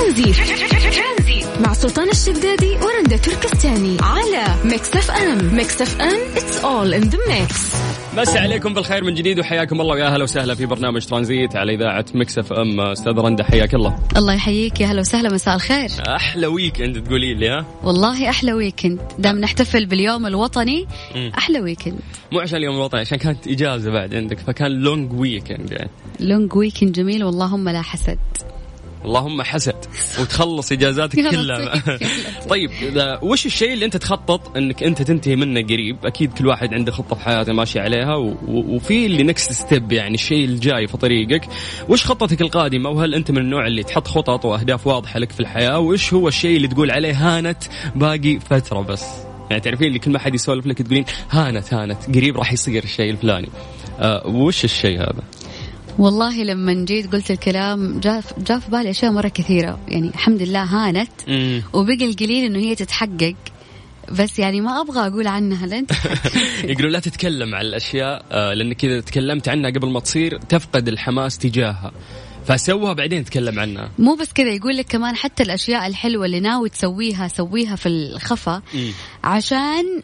ترانزيت. مع سلطان الشدادي ورندا تركستاني على ميكس اف ام ميكس اف ام it's all in the mix مسي عليكم بالخير من جديد وحياكم الله ويا أهلا وسهلا في برنامج ترانزيت على إذاعة مكس اف ام أستاذ رندا حياك الله. الله يحييك. يا هلا وسهلا مساء الخير. أحلى weekend تقولي لي ها؟ والله أحلى weekend دام نحتفل باليوم الوطني أحلى weekend مو عشان اليوم الوطني عشان كانت إجازة بعد عندك فكان long weekend يعني. long weekend جميل واللهم لا حسد. اللهم لا حسد وتخلص إجازاتك كلها. طيب وش الشيء اللي أنت تخطط إنك أنت تنتهي منه قريب؟ أكيد كل واحد عنده خطة في حياته ماشي عليها وفي اللي next step يعني الشيء الجاي في طريقك. وش خطتك القادمة؟ وهل أنت من النوع اللي تحط خطط وأهداف واضحة لك في الحياة؟ وش هو الشيء اللي تقول عليه هانت باقي فترة بس؟ يعني تعرفين اللي كل ما حد يسولف لك تقولين هانت هانت قريب راح يصير الشيء الفلاني. أه وش الشيء هذا؟ والله لما جيت قلت الكلام جاء جاء في بالي أشياء مرة كثيرة. يعني الحمد لله هانت. وبقي القليل إنه هي تتحقق. بس يعني ما أبغى أقول عنها لين يقولوا لا تتكلم عن الأشياء آه، لأنك إذا تكلمت عنها قبل ما تصير تفقد الحماس تجاهها. فسوها بعدين تكلم عنها. مو بس كذا يقول لك كمان حتى الأشياء الحلوة اللي ناوي تسويها سويها في الخفا. عشان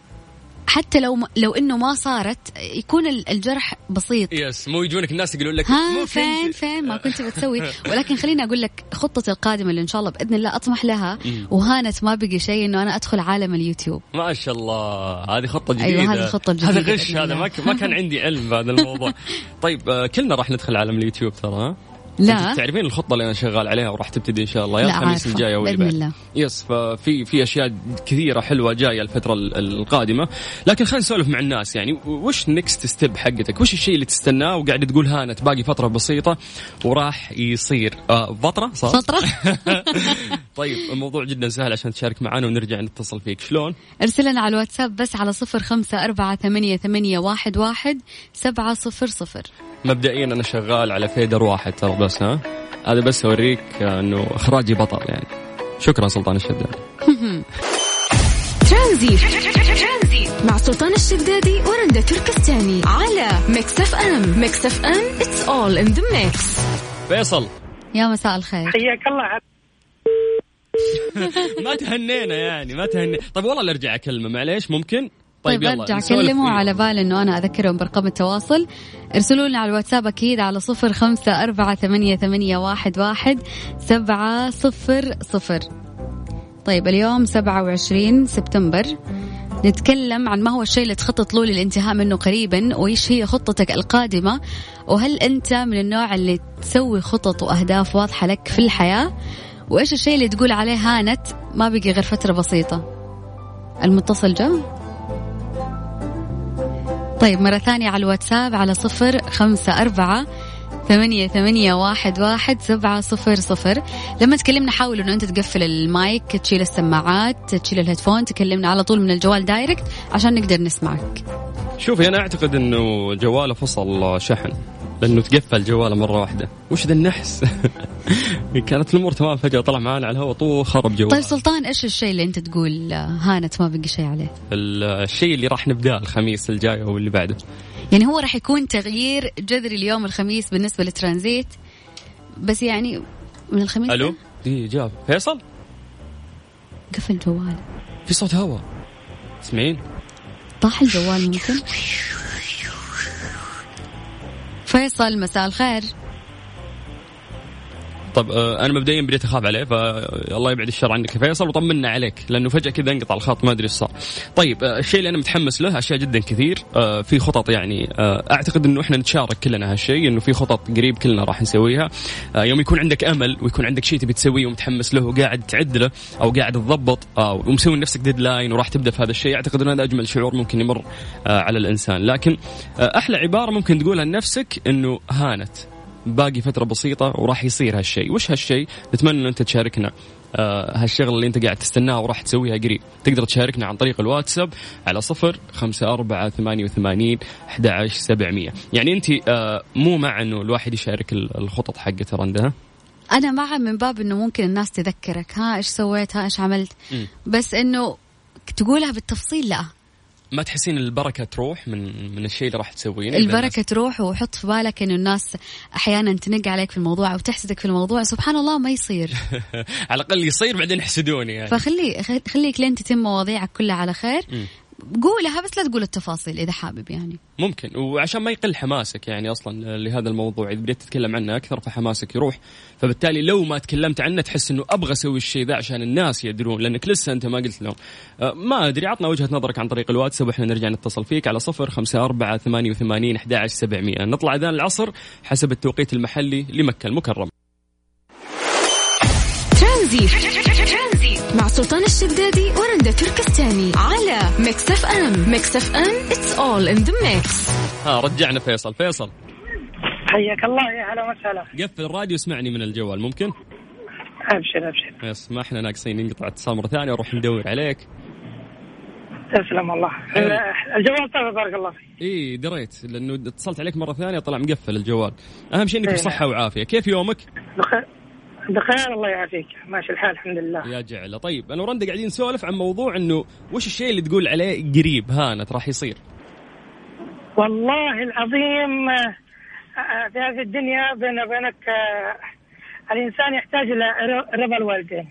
حتى لو لو إنه ما صارت يكون الجرح بسيط. yes مو يجونك الناس يقولون لك ها فين فين؟ ما كنت بتسوي. ولكن خليني أقول لك خطتي القادمة اللي إن شاء الله بإذن الله أطمح لها وهانت ما بقي شيء إنه أنا أدخل عالم اليوتيوب. ما شاء الله هذه خطة جديدة. أيوه هذه الخطه الجديده هذا غش هذا ما ما كان عندي علم بهذا الموضوع. طيب آه، كلنا راح ندخل عالم اليوتيوب ترى لا. تعرفين الخطة اللي أنا شغال عليها وراح تبتدي إن شاء الله. يا الخميس الجاي أو بإذن الله. yes ففي في أشياء كثيرة حلوة جاية الفترة القادمة. لكن خلينا نسولف مع الناس يعني وش next step حقتك؟ وش الشيء اللي تستناه وقاعد تقول هانت باقي فترة بسيطة وراح يصير؟ آه فترة؟ صح؟ فترة. طيب الموضوع جدا سهل عشان تشارك معنا ونرجع نتصل فيك. شلون؟ ارسل لنا على الواتساب بس على صفر خمسة أربعة ثمانية, ثمانية واحد, واحد سبعة صفر صفر. مبدئيا أنا شغال على fader واحد ترى بس ها؟ هذا بس أوريك إنه إخراجي بطل يعني. شكرا سلطان الشدادي. ترانزيت مع سلطان الشدادي ورندا تركستاني على ميكس اف ام. ميكس اف ام it's all in the mix فيصل. يا مساء الخير. حياك الله. ما تهنينا يعني ما تهنينا طيب والله أرجع أكلمه معليش ممكن؟ طيب, طيب ارجع كلمه على بال إنه أنا أذكرهم برقم التواصل. ارسلوا لنا على الواتساب أكيد على صفر خمسة أربعة ثمانية, ثمانية واحد, واحد سبعة صفر صفر. طيب اليوم سبعة وعشرين سبتمبر. نتكلم عن ما هو الشيء اللي تخطط له للانتهاء منه قريبا وإيش هي خطتك القادمة وهل أنت من النوع اللي تسوي خطط وأهداف واضحة لك في الحياة؟ وإيش الشيء اللي تقول عليه هانت ما بقي غير فترة بسيطة؟ المتصل جاء؟ طيب مرة ثانية على الواتساب على صفر خمسة أربعة ثمانية ثمانية واحد واحد سبعة صفر صفر. لما تكلمنا حاول إنه أنت تقفل المايك تشيل السماعات تشيل ال headphone تكلمنا على طول من الجوال direct عشان نقدر نسمعك. شوفي أنا أعتقد إنه جواله فصل شحن. لأنه تقفل جواله مرة واحدة. وش ذا النحس؟ كانت الأمور تمام فجأة طلع معانا على الهواء طول خرب جواله طيب سلطان إيش الشيء اللي أنت تقول هانت ما بقي شيء عليه؟ الشيء اللي راح نبدأه الخميس الجاي أو اللي بعده. يعني هو راح يكون تغيير جذري اليوم الخميس بالنسبة للترانزيت. بس يعني من الخميس ألو؟ دي جاب. فيصل؟ قفل جواله في صوت هواء. تسمعين؟ طاح الجوال ممكن؟ فيصل مساء الخير. طب آه، أنا مبدئيا بديت أخاف عليه فالله يبعد الشر عنك. يا فيصل وطمنا عليك لأنه فجأة كذا انقطع الخط ما أدري إيش صار. طيب آه، الشيء اللي أنا متحمس له أشياء جدا كثير آه، في خطط يعني أعتقد إنه إحنا نتشارك كلنا هالشيء إنه في خطط قريب كلنا راح نسويها. يوم يكون عندك أمل ويكون عندك شيء تبي تسويه ومتحمس له وقاعد تعد له أو قاعد تضبط ومسوي لنفسك ديدلاين وراح تبدأ في هذا الشيء أعتقد إنه هذا أجمل شعور ممكن يمر على الإنسان. لكن أحلى عبارة ممكن تقولها لنفسك إنه هانت. باقي فترة بسيطة وراح يصير هالشيء. وش هالشيء؟ نتمنى أن أنت تشاركنا آه هالشغل اللي أنت قاعد تستناه وراح تسويها قريب. تقدر تشاركنا عن طريق الواتساب على صفر خمسة أربعة ثمانية وثمانين أحد سبعمية. يعني أنت آه مو مع أنه الواحد يشارك الخطط حقته رندا أنا مع من باب أنه ممكن الناس تذكرك ها إيش سويت ها إيش عملت. م. بس أنه تقولها بالتفصيل لا. ما تحسين البركة تروح من من الشيء اللي راح تسويه؟ البركة تروح وحط في بالك إنه الناس أحيانا تنق عليك في الموضوع أو تحسدك في الموضوع. سبحان الله ما يصير. على الأقل يصير بعدين يحسدوني يعني. فخلي خليك لين تتم مواضيعك كلها على خير. م. قولها بس لا تقول التفاصيل إذا حابب يعني. ممكن وعشان ما يقل حماسك يعني أصلا لهذا الموضوع إذا بديت تتكلم عنه أكثر فحماسك يروح. فبالتالي لو ما تكلمت عنه تحس إنه أبغى أسوي الشيء ذا عشان الناس يدرون لأنك لسه أنت ما قلت لهم. أه، ما أدري عطنا وجهة نظرك عن طريق الواتساب وإحنا نرجع نتصل فيك على صفر خمسة أربعة ثمانية وثمانين أحد سبعمية. نطلع اذان العصر حسب التوقيت المحلي لمكة المكرمة. مع سلطان الشدادي ورندا تركستاني على ميكس اف ام ميكس اف ام it's all in the mix ها رجعنا فيصل. فيصل. حياك الله يا هلا وسهلا. قفل الراديو اسمعني من الجوال ممكن؟ أبشر أبشر. yes ما إحنا ناقصين نقطع اتصال مره ثانية وأروح ندور عليك. تسلم الله. الجوال طيب بارك الله فيك. إي دريت. لأنه اتصلت عليك مرة ثانية طلع مقفل الجوال. أهم شيء إنك بصحة إيه. وعافية. كيف يومك؟ بخير. بخير الله يعافيك. ماشي الحال الحمد لله. يا جعله طيب أنا ورندا قاعدين نسولف عن موضوع إنه وش الشيء اللي تقول عليه قريب؟ هانت راح يصير. والله العظيم في هذه الدنيا بيني وبينك الإنسان يحتاج إلى رضا الوالدين.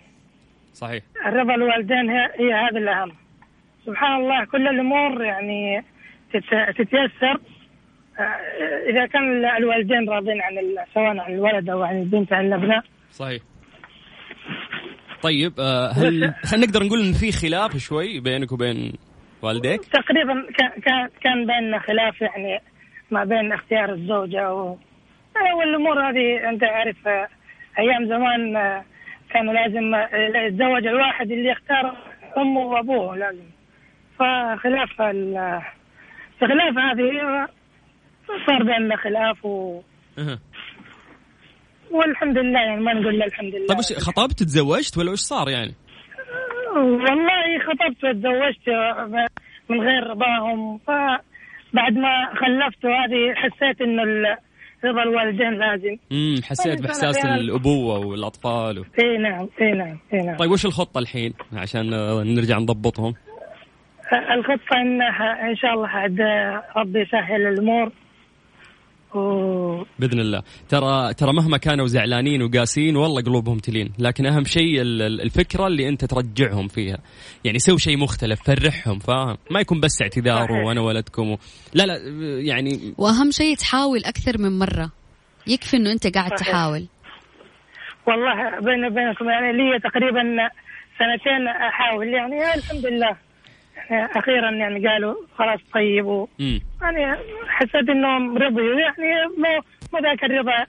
صحيح. رضا الوالدين هي هذا الأهم. سبحان الله كل الأمور يعني تتيسر. إذا كان الوالدين راضين عن سواء عن الولد أو عن البنت عن الأبناء صحيح. طيب آه، هل هل نقدر نقول إن في خلاف شوي بينك وبين والديك؟ تقريبا كان كان بيننا خلاف يعني ما بين اختيار الزوجة و والأمور هذه أنت عارف آه، أيام زمان آه، كانوا لازم يتزوج الواحد اللي يختار أمه وأبوه لازم. فخلاف خلاف هذه صار بيننا خلاف و والحمد لله يعني ما نقول الحمد لله. طيب وش خطبت تزوجت ولا وش صار يعني؟ والله خطبت وتزوجت من غير رضاهم. فبعد ما خلفت هذه حسيت إنه رضا الوالدين لازم. امم حسيت بإحساس الأبوة والأطفال و... إي نعم إي نعم إي نعم. طيب وش الخطة الحين؟ عشان نرجع نضبطهم؟ الخطة إنها إن شاء الله عاد ربي يسهل الأمور. بإذن الله. ترى ترى مهما كانوا زعلانين وقاسين والله قلوبهم تلين. لكن أهم شيء الفكرة اللي أنت ترجعهم فيها. يعني سوي شيء مختلف فرحهم فاهم؟ ما يكون بس اعتذار وأنا ولدكم و... لا لا يعني وأهم شيء تحاول أكثر من مرة. يكفي إنه أنت قاعد صحيح. تحاول. والله بيني وبينكم يعني لي تقريبا سنتين أحاول. يعني الحمد لله. أخيرا يعني قالوا خلاص طيب و يعني حسيت إنهم رضيوا. يعني مو مو ذاك الرضا.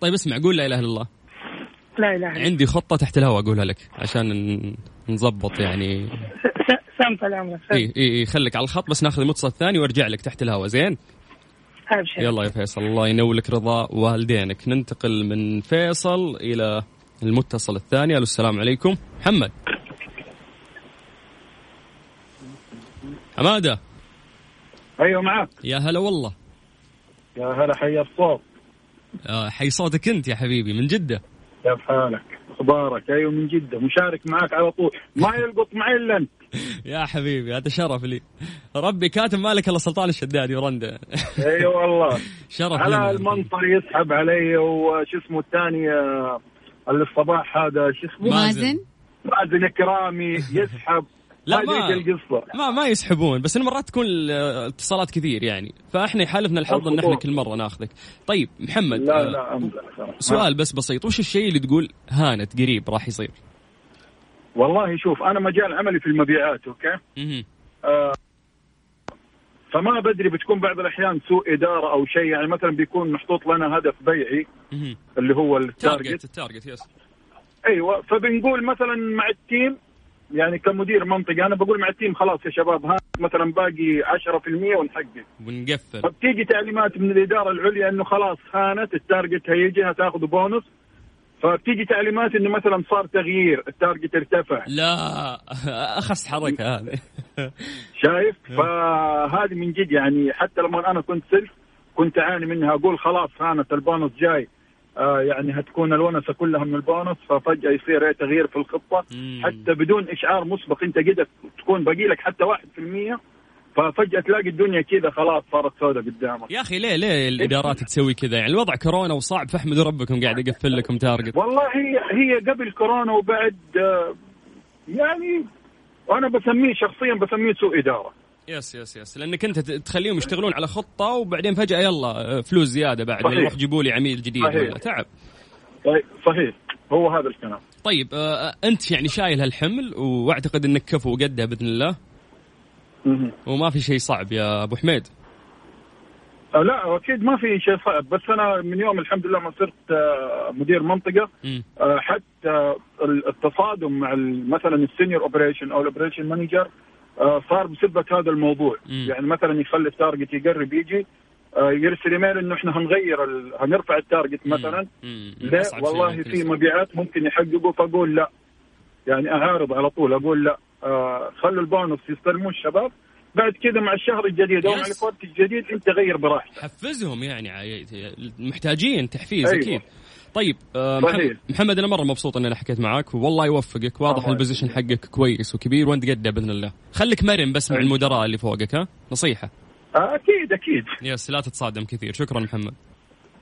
طيب اسمع قول لا إله إلا الله. لا إله إلا عندي خطة تحت الهواء أقولها لك عشان نظبط يعني. سمت الأمر. اي اي خليك على الخط بس ناخذ المتصل الثاني وارجع لك تحت الهواء. زين؟ ابشر يلا يا فيصل الله ينولك رضا والدينك. ننتقل من فيصل إلى المتصل الثاني. ألو السلام عليكم. محمد. حماده أيوه معك. يا هلا والله. يا هلا حي الصوت آه حي صوتك أنت يا حبيبي من جدة. كيف حالك؟ أخبارك؟ أيوه من جدة. مشارك معك على طول. ما يلقط معي الا انت يا حبيبي هذا شرف لي. ربي كاتب مالك إلا سلطان الشدادي ورندا. اي والله. شرف على المنطر يسحب علي وش اسمه الثاني آه، اللي الصباح هذا شو اسمه؟ مازن. مازن. كرامي يسحب. لا ما القصة. ما ما يسحبون بس مرات تكون الاتصالات كثير يعني. فإحنا يحالفنا الحظ إن إحنا كل مرة ناخذك. طيب محمد لا لا آه سؤال بس بسيط. وش الشيء اللي تقول هانت قريب راح يصير؟ والله شوف أنا مجال عملي في المبيعات okay؟ آه فما بدري بتكون بعض الأحيان سوء إدارة أو شيء. يعني مثلا بيكون محطوط لنا هدف بيعي اللي هو ال target. ال target yes أيوه فبنقول مثلا مع ال team يعني كمدير منطقة أنا بقول مع ال team خلاص يا شباب ها مثلا باقي 10% ونحقق. ونقفل فبتيجي تعليمات من الإدارة العليا إنه خلاص هانت ال target هيجي هتاخذوا بونص. فبتيجي تعليمات إنه مثلا صار تغيير التارجت ارتفع. لا اخس حركة هذه. شايف؟ فهذه من جد يعني حتى لما أنا كنت سلف كنت أعاني منها أقول خلاص هانت البونص جاي. يعني هتكون الونسة كلها من البونص ففجأة يصير إيه تغيير في الخطة. مم. حتى بدون إشعار مسبق أنت قدرت تكون باقي لك حتى 1% ففجأة تلاقي الدنيا كذا خلاص صارت سوداء قدامك. يا أخي ليه ليه الإدارات تسوي كذا؟ يعني الوضع كورونا وصعب فاحمدوا ربكم قاعد يقفل لكم target. والله هي هي قبل كورونا وبعد آه، يعني وأنا بسميه شخصيا بسميه سوء إدارة. yes yes yes. لأنك أنت تخليهم يشتغلون على خطة وبعدين فجأة يلا آه، فلوس زيادة بعد صحيح. يروح جيبوا لي عميل جديد صحيح. ولا تعب. طيب صحيح. هو هذا الكلام. طيب آه أنت يعني شايل هالحمل وأعتقد إنك كفو قدها بإذن الله. وما في شيء صعب يا أبو حميد. آه لا أكيد ما في شيء صعب. بس أنا من يوم الحمد لله ما صرت آه مدير منطقة. آه حتى التصادم مع مثلا ال senior operation أو ال operation manager آه صار بسبه هذا الموضوع. مم. يعني مثلا يخلي ال target يقرب يجي آه يرسل إيميل إنه إحنا هنغير ال... هنرفع ال target مثلا. لا والله في مبيعات ممكن يحققوا فأقول لا. يعني أعارض على طول أقول لا. آه خلوا البونص يستلمون الشباب. بعد كذا مع الشهر الجديد أو مع ال quarter الجديد أنت غير براحتك. حفزهم يعني محتاجين تحفيز أيوة. أكيد. طيب آه محمد, محمد أنا مرة مبسوط ان أنا حكيت معاك والله يوفقك. واضح ال position حقك كويس وكبير وأنت قده بإذن الله. خليك مرن بس مع. المدراء اللي فوقك ها؟ نصيحة. آه أكيد أكيد. yes لا تتصادم كثير. شكرا محمد.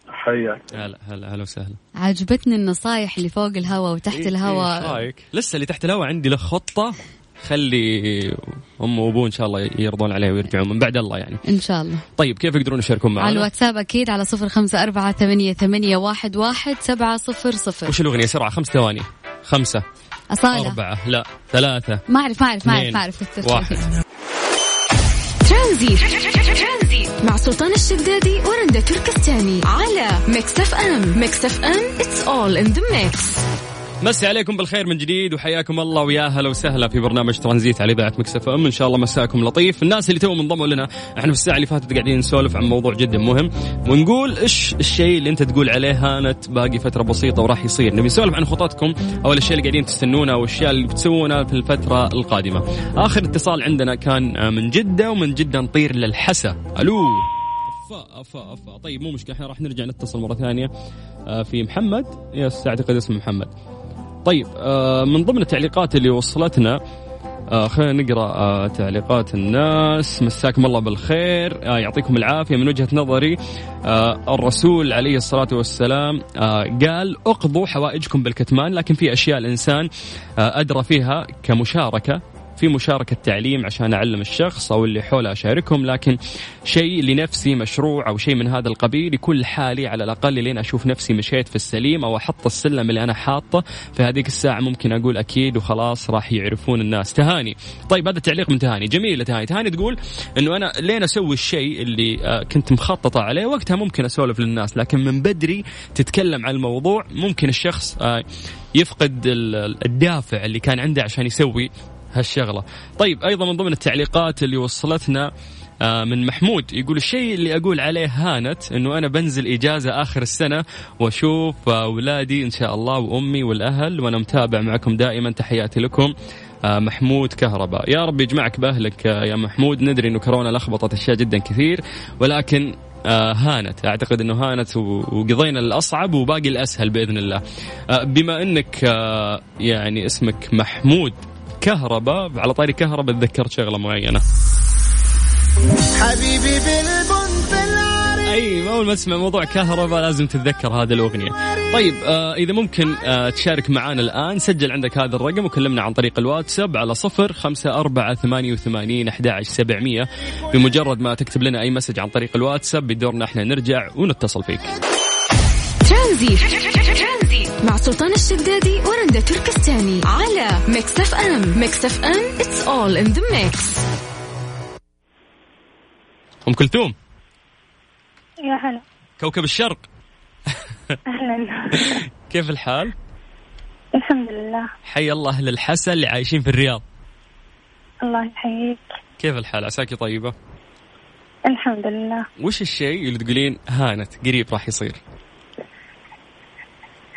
حياك. هلا هلا هلا وسهلا. عجبتني النصايح اللي فوق الهواء وتحت إيه الهواء. إيش رأيك؟ لسه اللي تحت الهواء عندي له خطة. خلي أم وأبوه إن شاء الله يرضون عليه ويرجعون من بعد الله يعني. إن شاء الله. طيب كيف يقدرون يشاركون معنا؟ على الواتساب أكيد على صفر خمسة أربعة ثمانية, ثمانية واحد, واحد سبعة صفر صفر. وش الأغنية؟ سرعة خمس ثواني. خمسة. أصالة. أربعة. لا ثلاثة. ما أعرف ما أعرف ما أعرف ما أعرف واحد. ترانزي. مع سلطان الشدادي ورندا تركستاني على ميكس أف أم. ميكس أف أم it's all in the mix. مسي عليكم بالخير من جديد وحياكم الله ويا هلا وسهلا في برنامج ترانزيت على إذاعة مكس اف ام. إن شاء الله مساكم لطيف. الناس اللي تو انضموا لنا إحنا في الساعة اللي فاتت قاعدين نسولف عن موضوع جدا مهم ونقول إيش الشيء اللي أنت تقول عليه هانت باقي فترة بسيطة وراح يصير. نبي نسولف عن خططكم أو الاشياء اللي قاعدين تستنونها والأشياء اللي بتسوونها في الفترة القادمة. آخر اتصال عندنا كان من جدة ومن جدة نطير للحسا. ألو. أفا أفا أفا. طيب مو مشكلة إحنا راح نرجع نتصل مرة ثانية. آه، في محمد. يس أعتقد اسمه محمد. طيب آه، من ضمن التعليقات اللي وصلتنا آه خلينا نقرأ آه تعليقات الناس. مساكم الله بالخير. يعطيكم العافية. من وجهة نظري الرسول عليه الصلاة والسلام قال أقضوا حوائجكم بالكتمان. لكن في أشياء الإنسان أدرى فيها كمشاركة. في مشاركة تعليم عشان أعلم الشخص أو اللي حوله أشاركهم لكن شيء لنفسي مشروع أو شيء من هذا القبيل يكون لحالي على الأقل لين أشوف نفسي مشيت في السليم أو أحط السلم اللي أنا حاطه في هذيك الساعة. ممكن أقول أكيد وخلاص راح يعرفون الناس. تهاني. طيب هذا التعليق من تهاني. جميلة تهاني. تهاني تقول أنه أنا لين أسوي الشيء اللي آه، كنت مخططة عليه وقتها ممكن أسولف للناس لكن من بدري تتكلم عن الموضوع ممكن الشخص آه، يفقد الدافع اللي كان عنده عشان يسوي هالشغلة. طيب أيضا من ضمن التعليقات اللي وصلتنا آه، من محمود يقول الشيء اللي أقول عليه هانت إنه أنا بنزل إجازة آخر السنة وأشوف اولادي إن شاء الله وأمي والأهل وأنا متابع معكم دائما. تحياتي لكم آه، محمود كهرباء. يا رب يجمعك بأهلك آه، يا محمود. ندري إنه كورونا لخبطت أشياء جدا كثير ولكن هانت. أعتقد إنه هانت وقضينا الأصعب وباقي الأسهل بإذن الله. بما إنك يعني اسمك محمود كهرباء على طاري كهرباء تذكرت شغلة معينة حبيبي بالبن أي أول ما تسمع موضوع كهرباء لازم تتذكر هذه الأغنية. طيب آه إذا ممكن آه تشارك معنا الآن سجل عندك هذا الرقم وكلمنا عن طريق الواتساب على صفر خمسة أربعة ثمانية وثمانين أحد سبعمية بمجرد ما تكتب لنا أي message عن طريق الواتساب بدورنا إحنا نرجع ونتصل فيك. ترانزي مع سلطان الشدادي ورندا تركستاني على Mix FM. Mix FM it's all in the mix. أم كلثوم. يا هلا. كوكب الشرق. أهلا. كيف الحال؟ الحمد لله. حي الله أهل الحسا اللي عايشين في الرياض. الله يحييك. كيف الحال؟ عساكي طيبة؟ الحمد لله. وش الشيء اللي تقولين هانت قريب راح يصير؟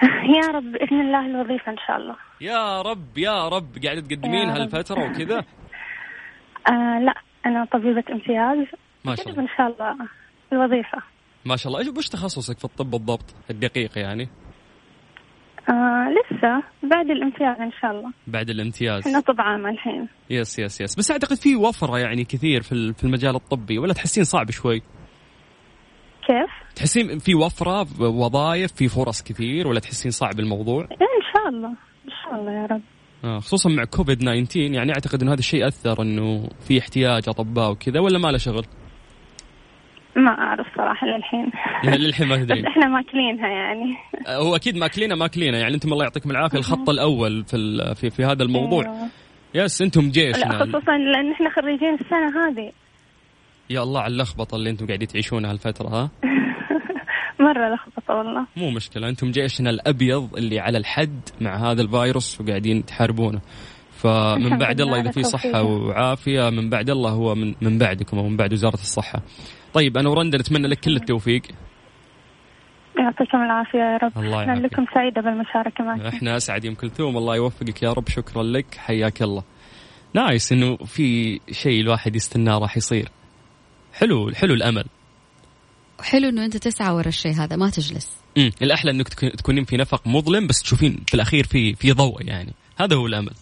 يا رب بإذن الله الوظيفة إن شاء الله. يا رب يا رب. قاعدة تقدمين هالفترة وكذا؟ آه لا أنا طبيبة امتياز. ما شاء الله. إن شاء الله الوظيفة. ما شاء الله. إيش وش تخصصك في الطب بالضبط؟ الدقيق يعني. آه لسه بعد الامتياز إن شاء الله. بعد الامتياز. إحنا طب عام الحين. yes yes yes. بس أعتقد في وفرة يعني كثير في في المجال الطبي ولا تحسين صعب شوي؟ كيف؟ تحسين في وفرة وظائف في فرص كثير ولا تحسين صعب الموضوع؟ إن شاء الله. إن شاء الله يا رب. آه خصوصا مع كوفيد 19 يعني أعتقد ان هذا الشيء أثر إنه في احتياج أطباء وكذا ولا ما له شغل؟ ما أعرف صراحة للحين. يعني للحين ما تدرين بس إحنا ماكلينها يعني. آه، هو أكيد ماكلينها ماكلينها. يعني أنتم الله يعطيكم العافية الخط الأول في في, في هذا الموضوع. أيوة. يس أنتم جيشنا. لا خصوصا لأن إحنا خريجين السنة هذه. يا الله على اللخبطة اللي أنتم قاعدين تعيشونها الفترة ها؟ مرة لخبطة والله. مو مشكلة أنتم جيشنا الأبيض اللي على الحد مع هذا الفيروس وقاعدين تحاربونه. فمن بعد الله إذا في صحة وعافية من بعد الله هو من, من بعدكم أو من بعد وزارة الصحة. طيب أنا ورندا نتمنى لك كل التوفيق. يعطيكم العافية يا رب. الله يعافيك. لكم سعيدة بالمشاركة معك إحنا أسعد يا ام كلثوم الله يوفقك يا رب. شكرا لك حياك الله. nice إنه في شيء الواحد يستناه راح يصير. حلو حلو الأمل. حلو إنه أنت تسعى ورا الشيء هذا ما تجلس. امم الأحلى إنك تكونين في نفق مظلم بس تشوفين في الأخير في في ضوء يعني. هذا هو الأمل.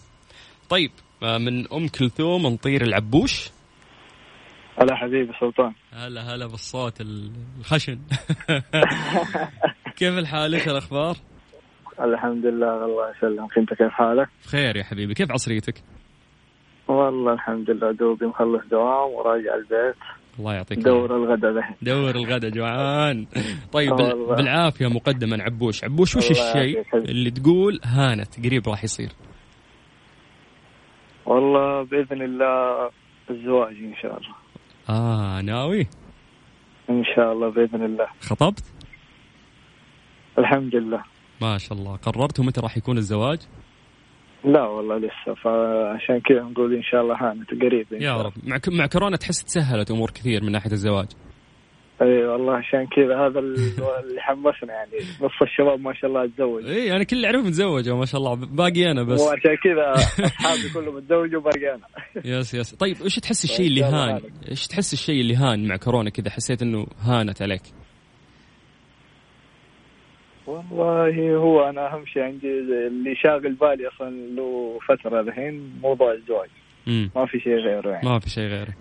طيب آه، من أم كلثوم نطير العبوش. هلا حبيبي سلطان. هلا هلا بالصوت الخشن. كيف الحال؟ إيش الأخبار؟ الحمد لله الله يسلمك. أنت كيف حالك؟ بخير يا حبيبي. كيف عصريتك؟ والله الحمد لله دوبي مخلص دوام وراجع البيت. الله يعطيك دور الغداء دور الغداء جوعان. طيب. بالعافية مقدما عبوش عبوش وش الشيء اللي تقول هانت قريب راح يصير؟ والله بإذن الله الزواج إن شاء الله. آه ناوي؟ إن شاء الله بإذن الله. خطبت؟ الحمد لله. ما شاء الله. قررت متى راح يكون الزواج؟ لا والله لسه فعشان كذا نقول إن شاء الله هانت قريب إن يا رب. مع مع كورونا تحس تسهلت أمور كثير من ناحية الزواج. إي والله عشان كذا هذا اللي حمسنا يعني. نص الشباب ما شاء الله تزوج إي أنا كل اللي اعرفهم تزوجوا ما شاء الله. باقي أنا بس. وعشان كذا أصحابي كلهم تزوجوا باقي أنا. yes yes. طيب إيش تحس الشيء اللي هان؟ إيش تحس الشيء اللي هان مع كورونا كذا؟ حسيت إنه هانت عليك. والله هو أنا أهم شيء عندي اللي شاغل بالي أصلا له فترة الحين موضوع الزواج ما في شيء غيره يعني. ما في شيء غيره.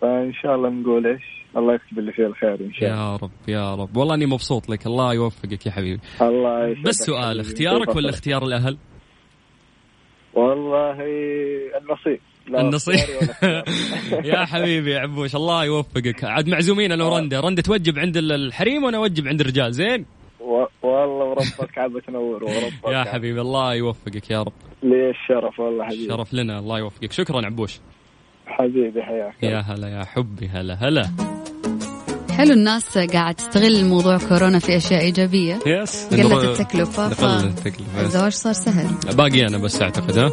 فإن شاء الله نقول إيش؟ الله يكتب اللي فيه الخير إن شاء الله. يا رب يا رب. والله إني مبسوط لك. الله يوفقك يا حبيبي. الله يسعدك. بس سؤال اختيارك ولا اختيار الأهل؟ والله النصيب. النصيب. يا حبيبي يا عبوش الله يوفقك. عاد معزومين أنا ورندا رندا توجب عند الحريم وأنا أوجب عند الرجال زين؟ والله وربك عاد تنور وربك يا حبيبي الله يوفقك يا رب. لي الشرف والله حبيبي. شرف لنا الله يوفقك. شكرا عبوش. حبيبي حياك يا هلا يا حبي هلا هلا. حلو الناس قاعد تستغل موضوع كورونا في أشياء إيجابية. يس قلت التكلفة قلت التكلفة. الزواج صار سهل. باقي أنا بس أعتقد ها؟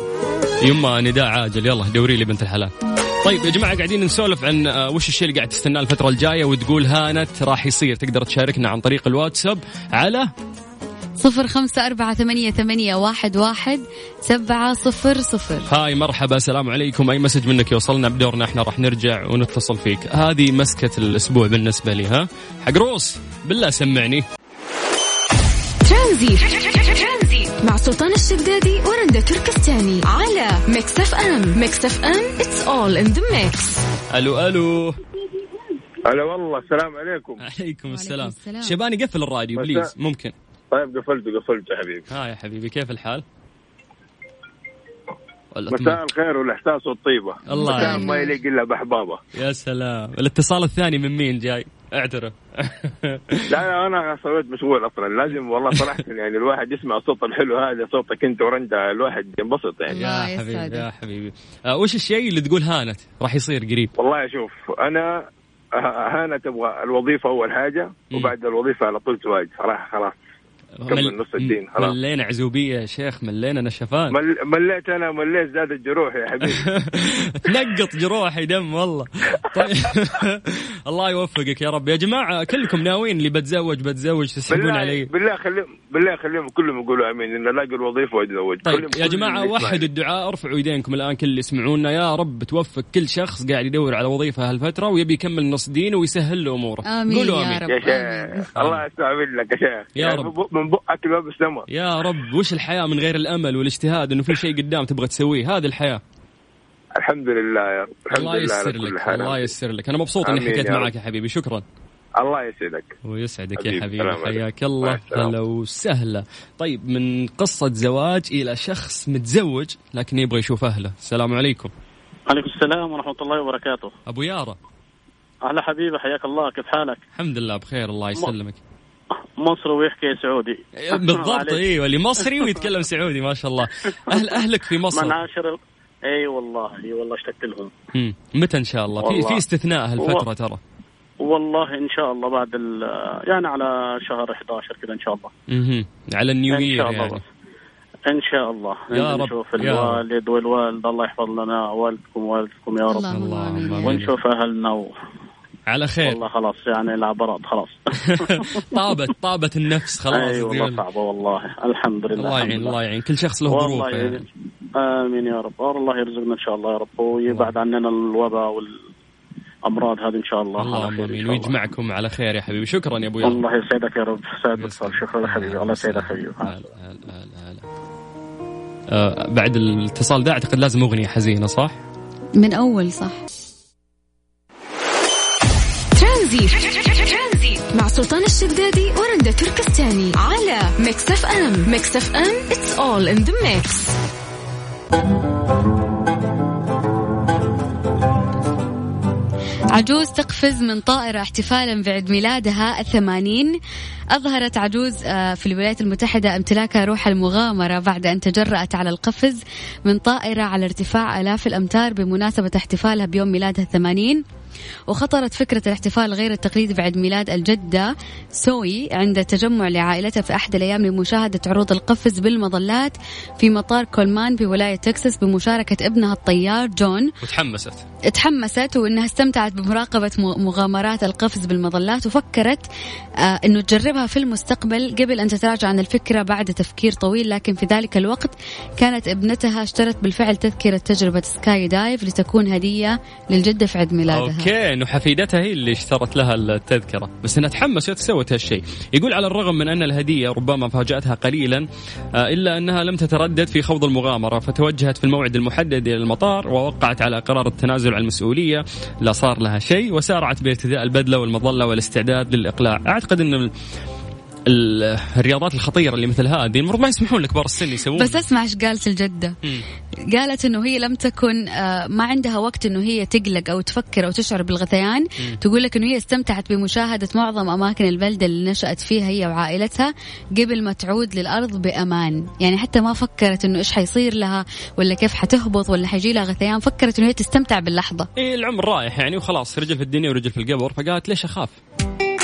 يما نداء عاجل. يلا دوري لي بنت الحلال. طيب يا جماعة قاعدين نسولف عن آه، وش الشيء اللي قاعد تستناه الفترة الجاية وتقول هانت راح يصير. تقدر تشاركنا عن طريق الواتساب على صفر خمسة أربعة ثمانية, ثمانية واحد, واحد سبعة صفر صفر. hi مرحبا السلام عليكم. أي message منك يوصلنا بدورنا إحنا راح نرجع ونتصل فيك. هذه مسكة الأسبوع بالنسبة لي ها؟ حق روس بالله سمعني. ترانزي مع سلطان الشدادي ورندا تركستاني على Mix FM Mix FM it's all in the mix. ألو ألو. هلا والله السلام عليكم. عليكم السلام, السلام. شباني قفل الراديو please ممكن. طيب قفلت قفلت يا حبيبي. ها يا حبيبي كيف الحال؟ مساء الخير والإحساس والطيبة. الله مساء ما يليق إلا بأحبابه. يا سلام. الاتصال الثاني من مين جاي؟ اعترف. لا لا أنا سويت مشغول أصلا. لازم والله صراحة يعني الواحد يسمع الصوت الحلو هذا صوتك أنت ورندا الواحد ينبسط يعني. يا حبيبي يا حبيبي. آه وش الشيء اللي تقول هانت؟ راح يصير قريب؟ والله شوف أنا هانت أبغى الوظيفة أول حاجة وبعد الوظيفة على طول زواج. صراحة خلاص. كمل نص الدين خلاص. ملينا عزوبية يا شيخ ملينا نشفان. مل... مليت أنا مليت زادت جروح يا حبيبي. تنقط جروحي دم والله. طيب. الله يوفقك يا رب. يا جماعة كلكم ناويين اللي بتزوج بتزوج تسحبون علي؟ بالله خليهم بالله خليهم كلهم يقولوا آمين إن الاقي الوظيفه واتزوج طيب يا جماعة وحدوا الدعاء ارفعوا ايدينكم الآن كل اللي يسمعونا. يا رب توفق كل شخص قاعد يدور على وظيفة هالفترة ويبي يكمل نص دينه ويسهل له أموره. آمين قولوا يا رب. يا شيخ الله يستعمل لك يا شيخ. يا يعني رب. من بقك لباب السماء. يا رب وش الحياة من غير الأمل والاجتهاد إنه في شيء قدام تبغى تسويه؟ هذه الحياة. الحمد لله يا رب الحمد الله يسر لك الله يسر لك. أنا مبسوط إني حكيت معك يا حبيبي شكرا. الله يسعدك. ويسعدك يا حبيبي حياك الله هلا وسهلا. طيب من قصة زواج إلى شخص متزوج لكن يبغى يشوف أهله. السلام عليكم. عليكم السلام ورحمة الله وبركاته. أبو يارا. أهلا حبيبي حياك الله. كيف حالك؟ الحمد لله بخير الله يسلمك. مصري ويحكي سعودي. بالضبط أيوه اللي مصري ويتكلم سعودي ما شاء الله. أهل أهلك في مصر. من عاشر إي والله إي والله اشتقت لهم. متى إن شاء الله؟ في في استثناء هالفترة ترى. والله إن شاء الله بعد يعني على شهر 11 كذا إن شاء الله. أها على النيو يير يعني. إن شاء الله. يا رب نشوف الوالد والوالد الله يحفظ لنا والدكم ووالدكم يا رب. الله ونشوف أهلنا و... على خير. والله خلاص يعني العبرات خلاص. طابت طابت النفس خلاص اي أيوة والله صعبة والله. الحمد لله الله يعين الله يعين. كل شخص له ظروف يعني. آمين يا رب. الله يرزقنا إن شاء الله يا رب. ويبعد عننا الوباء وال امراض هذه إن شاء الله. اللهم آمين. ويجمعكم على خير يا حبيبي. شكرا يا أبوي الله يسعدك يا رب. سعد شكرا حبيبي. الله يسعدك حبيبي. هلا هلا هلا آه بعد الاتصال ده أعتقد لازم أغنية حزينة صح؟ من أول صح. ترانزي مع سلطان الشدادي ورندا تركستاني. على Mix FM. Mix FM it's all in the mix عجوز تقفز من طائرة احتفالا بعيد ميلادها الثمانين. أظهرت عجوز آه، في الولايات المتحدة امتلاكها روح المغامرة بعد أن تجرأت على القفز من طائرة على ارتفاع آلاف الأمتار بمناسبة احتفالها بيوم ميلادها الثمانين. وخطرت فكرة الاحتفال غير التقليدي بعد ميلاد الجدة سوي عند تجمع لعائلتها في أحد الأيام لمشاهدة عروض القفز بالمظلات في مطار كولمان بولاية تكساس بمشاركة ابنها الطيار جون. وتحمست. تحمست وإنها استمتعت بمراقبة مغامرات القفز بالمظلات وفكرت آه إنه تجربها في المستقبل قبل أن تتراجع عن الفكرة بعد تفكير طويل لكن في ذلك الوقت كانت ابنتها اشترت بالفعل تذكرة تجربة skydive لتكون هدية للجدة في عيد ميلادها. okay انه حفيدتها هي اللي اشترت لها التذكرة. بس إنها تحمست سوت هالشيء. يقول على الرغم من أن الهدية ربما فاجأتها قليلا آه، إلا أنها لم تتردد في خوض المغامرة فتوجهت في الموعد المحدد إلى المطار ووقعت على قرار التنازل عن المسؤولية. لا صار لها شيء وسارعت بارتداء البدله والمظلة والاستعداد للإقلاع. أعتقد إن الرياضات الخطيرة اللي مثل هذه المفروض ما يسمحون لكبار السن يسوون. بس اسمع إيش قالت الجدة. قالت إنه هي لم تكن آه، ما عندها وقت إنه هي تقلق أو تفكر أو تشعر بالغثيان. تقول لك إنه هي استمتعت بمشاهدة معظم أماكن البلده اللي نشأت فيها هي وعائلتها قبل ما تعود للأرض بأمان. يعني حتى ما فكرت إنه إيش حيصير لها ولا كيف حتهبط ولا حيجي لها غثيان فكرت إنه هي تستمتع باللحظة. إيه العمر رايح يعني وخلاص رجل في الدنيا ورجل في القبر فقالت ليش أخاف؟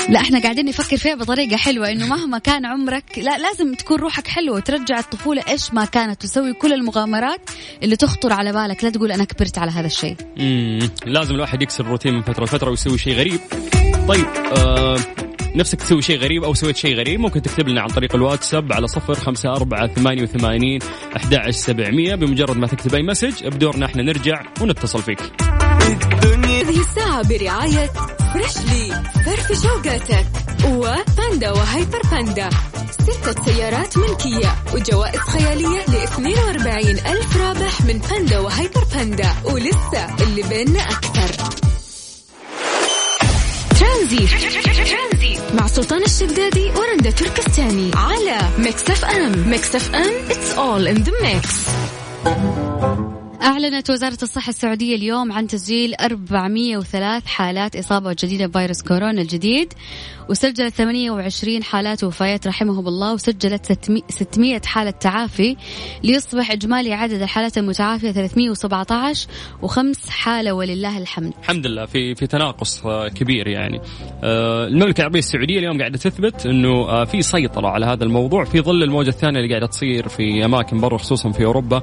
لا إحنا قاعدين نفكر فيها بطريقة حلوة إنه مهما كان عمرك لا لازم تكون روحك حلوة وترجع الطفولة إيش ما كانت تسوي كل المغامرات اللي تخطر على بالك. لا تقول أنا كبرت على هذا الشيء. لازم الواحد يكسر الروتين من فترة لفترة ويسوي شيء غريب. طيب آه نفسك تسوي شيء غريب أو سويت شيء غريب؟ ممكن تكتب لنا عن طريق الواتساب على صفر خمسة أربعة ثمانية وثمانين أحد سبعمية. بمجرد ما تكتب أي message بدورنا إحنا نرجع ونتصل فيك. هذه الساعة برعاية Freshly فرفش أوقاتك وباندا وهيبر باندا. ستة سيارات ملكية وجوائز خيالية ل 42 ألف رابح من باندا وهيبر باندا. ولسه اللي بيننا أكثر. ترانزي مع سلطان الشدادي ورندا تركستاني على Mix FM. Mix FM it's all in the mix. أعلنت وزارة الصحة السعودية اليوم عن تسجيل 403 حالات إصابة جديدة بفيروس كورونا الجديد وسجلت 28 حالات وفايات رحمهم الله وسجلت 600 حالة تعافي ليصبح إجمالي عدد الحالات المتعافية 317 وخمس حالة ولله الحمد. الحمد لله في في تناقص كبير يعني. آه، المملكة العربية السعودية اليوم قاعدة تثبت أنه آه، في سيطرة على هذا الموضوع في ظل الموجة الثانية اللي قاعدة تصير في أماكن برا خصوصا في أوروبا.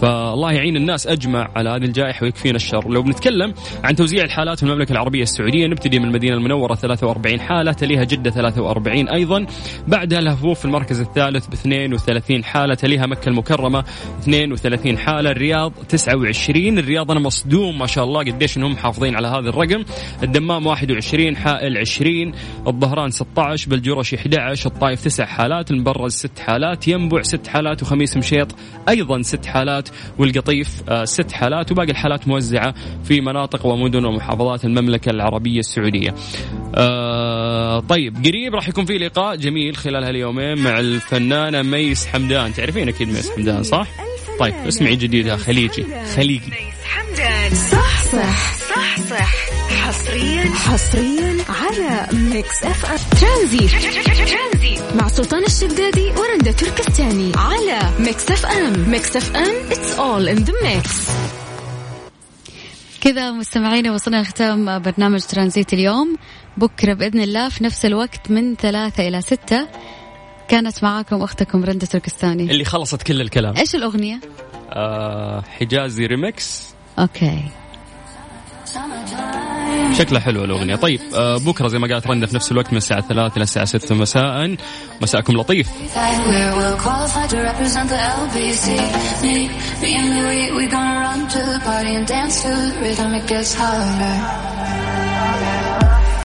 فالله يعين الناس الناس أجمع على هذه الجائحة ويكفينا الشر. لو بنتكلم عن توزيع الحالات في المملكة العربية السعودية نبتدي من المدينة المنورة 43 حالة تليها جدة 43 أيضا. بعدها الهفوف في المركز الثالث ب 32 حالة تليها مكة المكرمة 32 حالة الرياض 29 الرياض أنا مصدوم ما شاء الله قديش إنهم محافظين على هذا الرقم. الدمام 21 حائل 20 الظهران 16 بالجرش 11 الطائف 9 حالات المبرز 6 حالات ينبع 6 حالات وخميس مشيط أيضا 6 حالات والقطيف 6 آه، حالات وباقي الحالات موزعة في مناطق ومدن ومحافظات المملكة العربية السعودية. آه طيب قريب راح يكون في لقاء جميل خلال هاليومين مع الفنانة ميس حمدان تعرفين أكيد ميس حمدان صح؟ طيب اسمعي جديدها خليجي خليجي حمدان صح صح صح صح حصريا حصريا على Mix FM Tranzit مع سلطان الشدادي ورندا تركستاني على Mix FM Mix FM it's all in the mix كذا مستمعينا وصلنا لختام برنامج ترانزيت اليوم. بكرة بإذن الله في نفس الوقت من ثلاثة إلى ستة. كانت معاكم أختكم رندة تركستاني. اللي خلصت كل الكلام. إيش الأغنية؟ آه حجازي remix okay. شكلها حلو الأغنية. طيب آه بكرة زي ما قالت رندة في نفس الوقت من الساعة 3 إلى الساعة 6 مساء. مساءكم لطيف.